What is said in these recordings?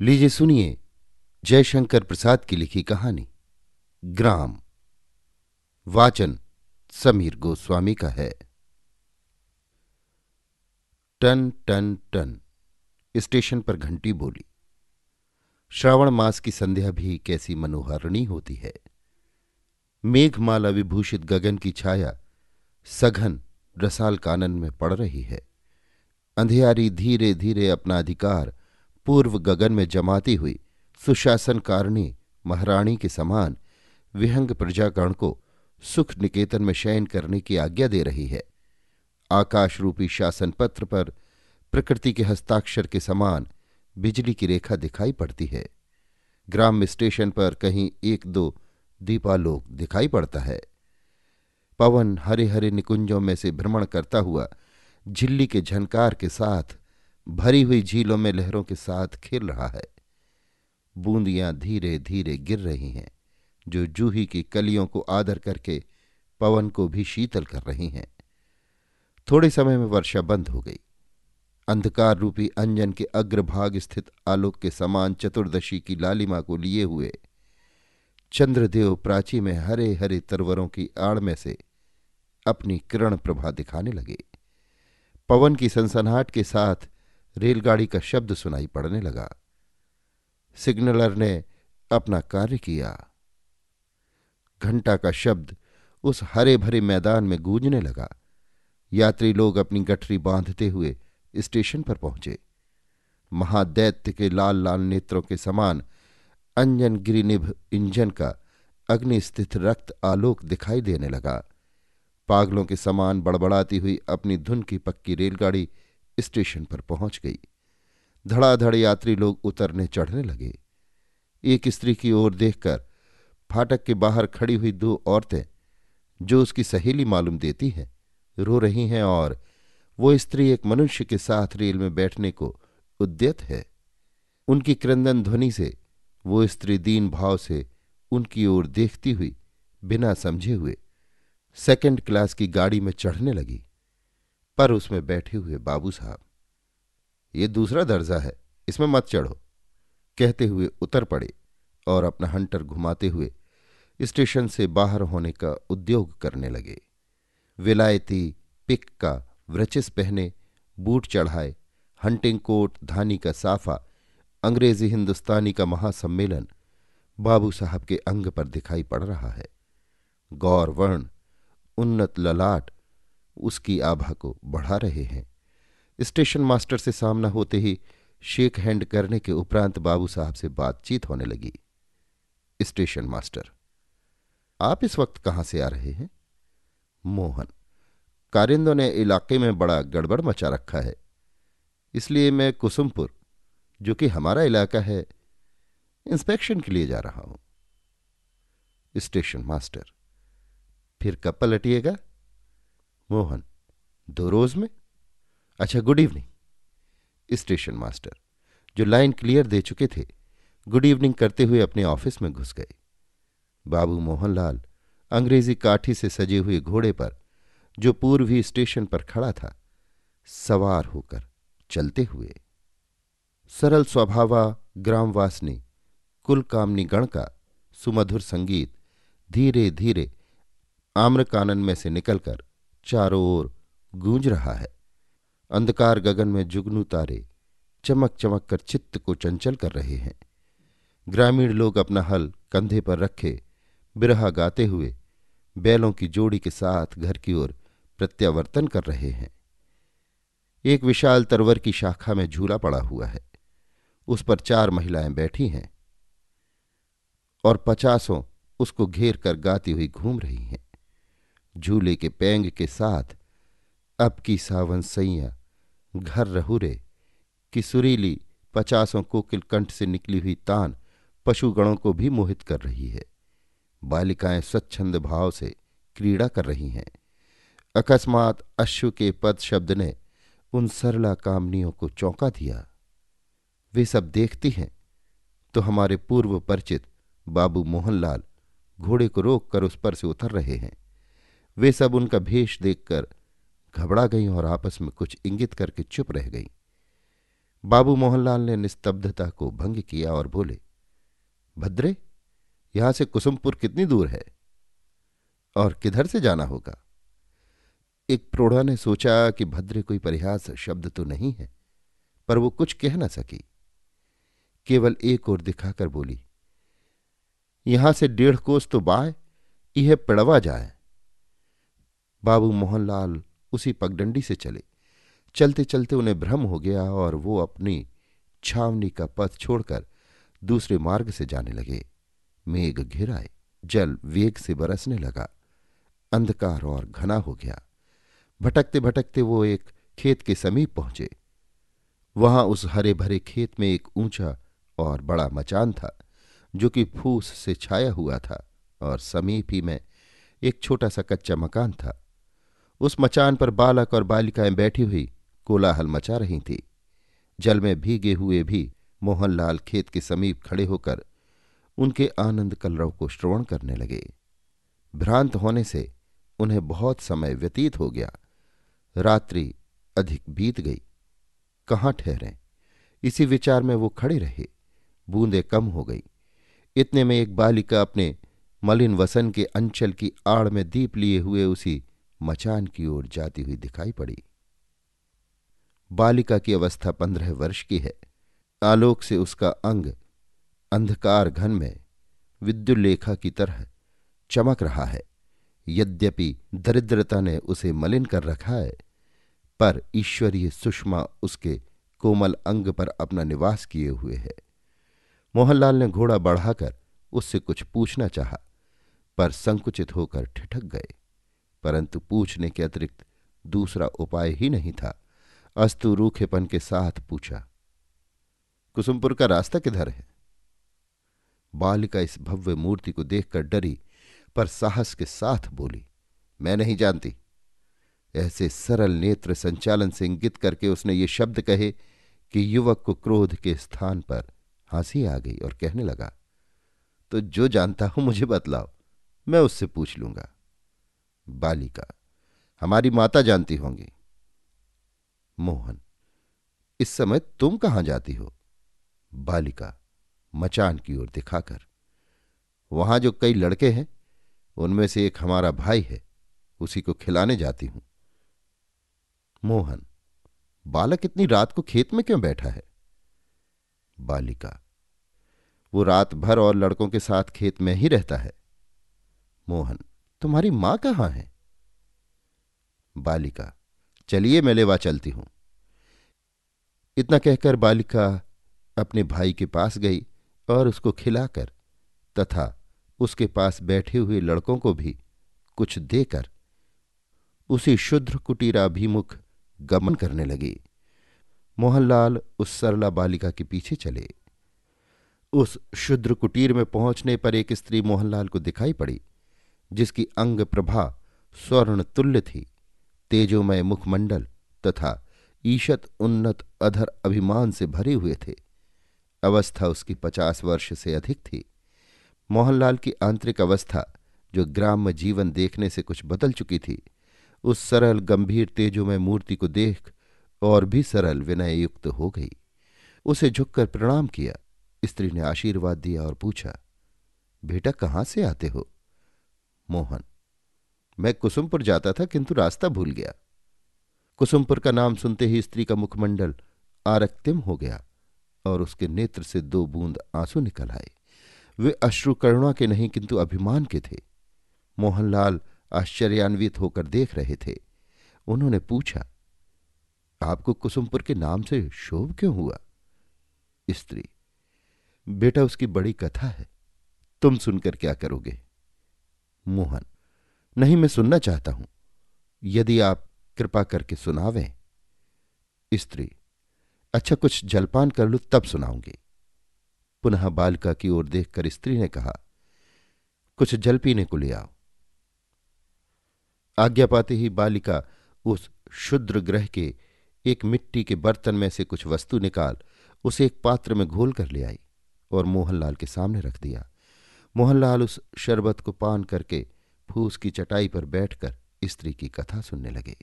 लीजिए सुनिए जयशंकर प्रसाद की लिखी कहानी। ग्राम। वाचन समीर गोस्वामी का है। Ton ton ton. स्टेशन पर घंटी बोली। श्रावण मास की संध्या भी कैसी मनोहरणी होती है। मेघमाला विभूषित गगन की छाया सघन रसाल कानन में पड़ रही है। अंधियारी धीरे धीरे अपना अधिकार पूर्व गगन में जमाती हुई सुशासन कारणी महारानी के समान विहंग प्रजागण को सुख निकेतन में शयन करने की आज्ञा दे रही है। आकाश रूपी शासन पत्र पर प्रकृति के हस्ताक्षर के समान बिजली की रेखा दिखाई पड़ती है। ग्राम स्टेशन पर कहीं एक दो दीपालोक दिखाई पड़ता है। पवन हरे हरे निकुंजों में से भ्रमण करता हुआ झिल्ली के झनकार के साथ भरी हुई झीलों में लहरों के साथ खेल रहा है। बूंदियाँ धीरे धीरे गिर रही हैं, जो जूही की कलियों को आदर करके पवन को भी शीतल कर रही हैं। थोड़े समय में वर्षा बंद हो गई। अंधकार रूपी अंजन के अग्रभाग स्थित आलोक के समान चतुर्दशी की लालिमा को लिए हुए चंद्रदेव प्राची में हरे हरे तरवरों की आड़ में से अपनी किरण प्रभा दिखाने लगे। पवन की सनसनाहट के साथ रेलगाड़ी का शब्द सुनाई पड़ने लगा। सिग्नलर ने अपना कार्य किया। घंटा का शब्द उस हरे भरे मैदान में गूंजने लगा। यात्री लोग अपनी गठरी बांधते हुए स्टेशन पर पहुँचे। महादैत्य के लाल लाल नेत्रों के समान अंजन गिरिनिभ इंजन का अग्निस्थित रक्त आलोक दिखाई देने लगा। पागलों के समान बड़बड़ाती हुई अपनी धुन की पक्की रेलगाड़ी स्टेशन पर पहुँच गई। धड़ाधड़ यात्री लोग उतरने चढ़ने लगे। एक स्त्री की ओर देखकर फाटक के बाहर खड़ी हुई दो औरतें, जो उसकी सहेली मालूम देती हैं, रो रही हैं और वो स्त्री एक मनुष्य के साथ रेल में बैठने को उद्यत है। उनकी क्रंदन ध्वनि से वो स्त्री दीन भाव से उनकी ओर देखती हुई बिना समझे हुए सेकंड क्लास की गाड़ी में चढ़ने लगी। पर उसमें बैठे हुए बाबू साहब, ये दूसरा दर्जा है, इसमें मत चढ़ो। कहते हुए उतर पड़े और अपना हंटर घुमाते हुए स्टेशन से बाहर होने का उद्योग करने लगे। विलायती पिक का व्रचिस पहने, बूट चढ़ाए, हंटिंग कोट, धानी का साफा, अंग्रेज़ी हिंदुस्तानी का महासम्मेलन बाबू साहब के अंग पर दिखाई पड़ रहा है। गौर वर्ण, उन्नत ललाट उसकी आभा को बढ़ा रहे हैं। स्टेशन मास्टर से सामना होते ही शेक हैंड करने के उपरांत बाबू साहब से बातचीत होने लगी। स्टेशन मास्टर, आप इस वक्त कहाँ से आ रहे हैं? मोहन, कारिंदों ने इलाके में बड़ा गड़बड़ मचा रखा है। इसलिए मैं कुसुमपुर, जो कि हमारा इलाका है, इंस्पेक्शन के लिए जा रहा हूँ। स्टेशन मास्टर, फिर कब पलटिएगा? मोहन, दो रोज में? अच्छा गुड इवनिंग स्टेशन मास्टर जो लाइन क्लियर दे चुके थे गुड इवनिंग करते हुए अपने ऑफ़िस में घुस गए। बाबू मोहनलाल अंग्रेज़ी काठी से सजे हुए घोड़े पर, जो पूर्वी स्टेशन पर खड़ा था, सवार होकर चलते हुए। सरल स्वभावा ग्रामवासनी कुल कामनी गण का सुमधुर संगीत धीरे धीरे आम्रकानन में से निकलकर चारों ओर गूंज रहा है। अंधकार गगन में जुगनू तारे चमक चमक कर चित्त को चंचल कर रहे हैं। ग्रामीण लोग अपना हल कंधे पर रखे बिरहा गाते हुए बैलों की जोड़ी के साथ घर की ओर प्रत्यावर्तन कर रहे हैं। एक विशाल तरवर की शाखा में झूला पड़ा हुआ है। उस पर चार महिलाएँ बैठी हैं और पचासों उसको घेर कर गाती हुई घूम रही हैं। झूले के पैंग के साथ। अब की सावन सैया, घर रहुरे की सुरीली पचासों कोकिल कंठ से निकली हुई तान पशुगणों को भी मोहित कर रही है। बालिकाएँ स्वच्छंद भाव से क्रीड़ा कर रही हैं। अकस्मात अश्व के पद शब्द ने उन सरला कामनियों को चौंका दिया। वे सब देखती हैं तो हमारे पूर्व परिचित बाबू मोहनलाल घोड़े को रोक कर उस पर से उतर रहे हैं। वे सब उनका भेष देखकर घबरा गईं और आपस में कुछ इंगित करके चुप रह गईं। बाबू मोहनलाल ने निस्तब्धता को भंग किया और बोले, भद्रे, यहाँ से कुसुमपुर कितनी दूर है? और किधर से जाना होगा? एक प्रोढ़ा ने सोचा कि भद्रे कोई परिहास शब्द तो नहीं है, पर वो कुछ कह न सकी। केवल एक ओर दिखाकर बोली, यहाँ से डेढ़ कोस तो बाय यह पिड़वा जाए। बाबू मोहनलाल उसी पगडंडी से चले। चलते चलते उन्हें भ्रम हो गया और वो अपनी छावनी का पथ छोड़कर दूसरे मार्ग से जाने लगे। मेघ घिर आए, जल वेग से बरसने लगा, अंधकार और घना हो गया। भटकते भटकते वो एक खेत के समीप पहुँचे। वहाँ उस हरे भरे खेत में एक ऊँचा और बड़ा मचान था, जो कि फूस से छाया हुआ था और समीप ही में एक छोटा सा कच्चा मकान था। उस मचान पर बालक और बालिकाएँ बैठी हुई कोलाहल मचा रही थी। जल में भीगे हुए भी मोहनलाल खेत के समीप खड़े होकर उनके आनंद कलरव को श्रवण करने लगे। भ्रांत होने से उन्हें बहुत समय व्यतीत हो गया। रात्रि अधिक बीत गई। कहाँ ठहरें? इसी विचार में वो खड़े रहे। बूंदे कम हो गई। इतने में एक बालिका अपने मलिन वसन के अंचल की आड़ में दीप लिए हुए उसी मचान की ओर जाती हुई दिखाई पड़ी। बालिका की अवस्था पंद्रह वर्ष की है। आलोक से उसका अंग अंधकार घन में विद्युलेखा की तरह चमक रहा है। यद्यपि दरिद्रता ने उसे मलिन कर रखा है, पर ईश्वरीय सुषमा उसके कोमल अंग पर अपना निवास किए हुए है। मोहनलाल ने घोड़ा बढ़ाकर उससे कुछ पूछना चाहा, पर संकुचित होकर ठिठक गए। परंतु पूछने के अतिरिक्त दूसरा उपाय ही नहीं था। अस्तु रूखेपन के साथ पूछा, कुसुमपुर का रास्ता किधर है? बालिका इस भव्य मूर्ति को देखकर डरी, पर साहस के साथ बोली, मैं नहीं जानती। ऐसे सरल नेत्र संचालन से इंगित करके उसने ये शब्द कहे कि युवक को क्रोध के स्थान पर हँसी आ गई और कहने लगा तो जो जानता हूँ मुझे बतलाओ, मैं उससे पूछ लूँगा। बालिका हमारी माता जानती होंगी। मोहन, इस समय तुम कहाँ जाती हो? बालिका मचान की ओर दिखाकर। वहाँ जो कई लड़के हैं, उनमें से एक हमारा भाई है, उसी को खिलाने जाती हूँ। मोहन, बालक इतनी रात को खेत में क्यों बैठा है? बालिका, वो रात भर और लड़कों के साथ खेत में ही रहता है। मोहन तुम्हारी माँ कहाँ है? बालिका, चलिए मैं लेवा चलती हूँ। इतना कहकर बालिका अपने भाई के पास गई और उसको खिलाकर तथा उसके पास बैठे हुए लड़कों को भी कुछ देकर उसी शुद्र कुटीराभिमुख गमन करने लगी। मोहनलाल उस सरला बालिका के पीछे चले। उस शुद्र कुटीर में पहुँचने पर एक स्त्री मोहनलाल को दिखाई पड़ी। जिसकी अंग प्रभा स्वर्ण तुल्य थी, तेजोमय मुखमंडल तथा ईशत उन्नत अधर अभिमान से भरे हुए थे। अवस्था उसकी पचास वर्ष से अधिक थी। मोहनलाल की आंतरिक अवस्था, जो ग्राम्य जीवन देखने से कुछ बदल चुकी थी, उस सरल, गंभीर, तेजोमय मूर्ति को देख और भी सरल विनय युक्त हो गई। उसे झुककर प्रणाम किया। स्त्री ने आशीर्वाद दिया और पूछा, बेटा, कहाँ से आते हो? मोहन। मैं कुसुमपुर जाता था, किंतु रास्ता भूल गया। कुसुमपुर का नाम सुनते ही स्त्री का मुखमंडल आरक्तिम हो गया और उसके नेत्र से दो बूंद आँसू निकल आए। वे अश्रु करुणा के नहीं, किंतु अभिमान के थे। मोहनलाल आश्चर्यान्वित होकर देख रहे थे। उन्होंने पूछा, आपको कुसुमपुर के नाम से शोभ क्यों हुआ? स्त्री, बेटा, उसकी बड़ी कथा है। तुम सुनकर क्या करोगे? मोहन, नहीं मैं सुनना चाहता हूँ। यदि आप कृपा करके सुनावें। स्त्री अच्छा कुछ जलपान कर लो, तब सुनाऊँगी। पुनः बालिका की ओर देखकर स्त्री ने कहा, कुछ जल पीने को ले आओ। आज्ञा पाते ही बालिका उस शुद्र ग्रह के एक मिट्टी के बर्तन में से कुछ वस्तु निकाल, उसे एक पात्र में घोल कर ले आई और मोहनलाल के सामने रख दिया। मोहनलाल उस शरबत को पान करके फूस की चटाई पर बैठकर स्त्री की कथा सुनने लगे।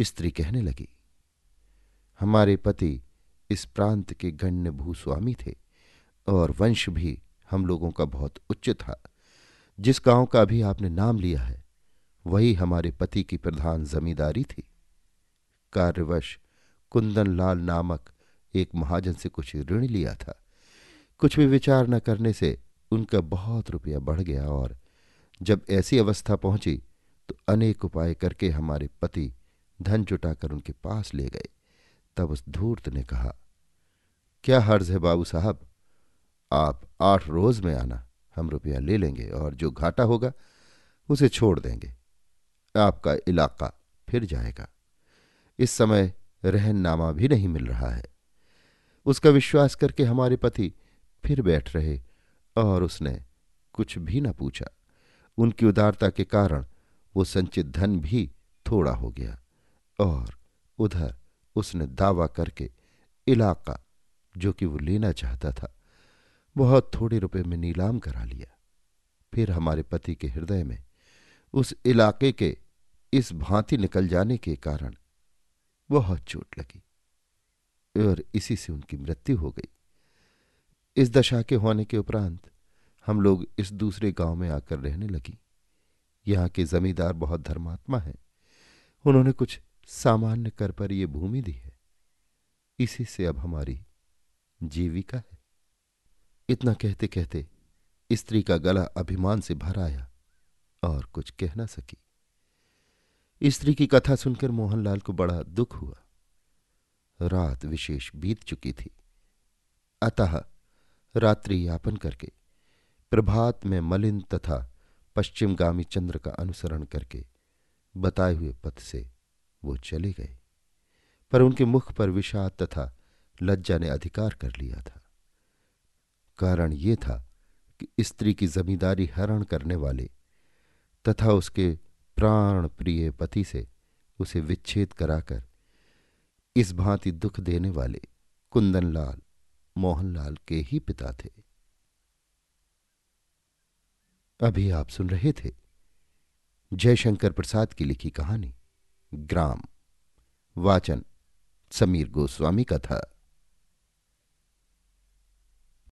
स्त्री कहने लगी, हमारे पति इस प्रांत के गण्य भूस्वामी थे और वंश भी हम लोगों का बहुत उच्च था। जिस गाँव का अभी आपने नाम लिया है, वही हमारे पति की प्रधान जमींदारी थी। कार्यवश कुंदन लाल नामक एक महाजन से कुछ ऋण लिया था। कुछ भी विचार न करने से उनका बहुत रुपया बढ़ गया और जब ऐसी अवस्था पहुँची तो अनेक उपाय करके हमारे पति धन जुटाकर उनके पास ले गए। तब उस धूर्त ने कहा, क्या हर्ज है बाबू साहब? आप आठ रोज में आना, हम रुपया ले लेंगे और जो घाटा होगा, उसे छोड़ देंगे। आपका इलाका फिर जाएगा। इस समय रहननामा भी नहीं मिल रहा है। उसका विश्वास करके हमारे पति फिर बैठ रहे और उसने कुछ भी न पूछा। उनकी उदारता के कारण वो संचित धन भी थोड़ा हो गया और उधर उसने दावा करके इलाका, जो कि वो लेना चाहता था, बहुत थोड़े रुपए में नीलाम करा लिया। फिर हमारे पति के हृदय में उस इलाके के इस भांति निकल जाने के कारण बहुत चोट लगी और इसी से उनकी मृत्यु हो गई। इस दशा के होने के उपरांत हम लोग इस दूसरे गाँव में आकर रहने लगी। यहाँ के जमींदार बहुत धर्मात्मा हैं। उन्होंने कुछ सामान्य कर पर यह भूमि दी है। इसी से अब हमारी जीविका है। इतना कहते कहते स्त्री का गला अभिमान से भर आया और कुछ कह ना सकी। स्त्री की कथा सुनकर मोहनलाल को बड़ा दुख हुआ। रात विशेष बीत चुकी थी। अतः रात्रि यापन करके, प्रभात में मलिन तथा पश्चिमगामी चंद्र का अनुसरण करके बताए हुए पथ से वो चले गए। पर उनके मुख पर विषाद तथा लज्जा ने अधिकार कर लिया था। कारण ये था कि स्त्री की जमींदारी हरण करने वाले तथा उसके प्राण प्रिय पति से उसे विच्छेद कराकर इस भांति दुख देने वाले कुंदनलाल मोहनलाल के ही पिता थे। अभी आप सुन रहे थे जयशंकर प्रसाद की लिखी कहानी, ग्राम, वाचन, समीर गोस्वामी का था।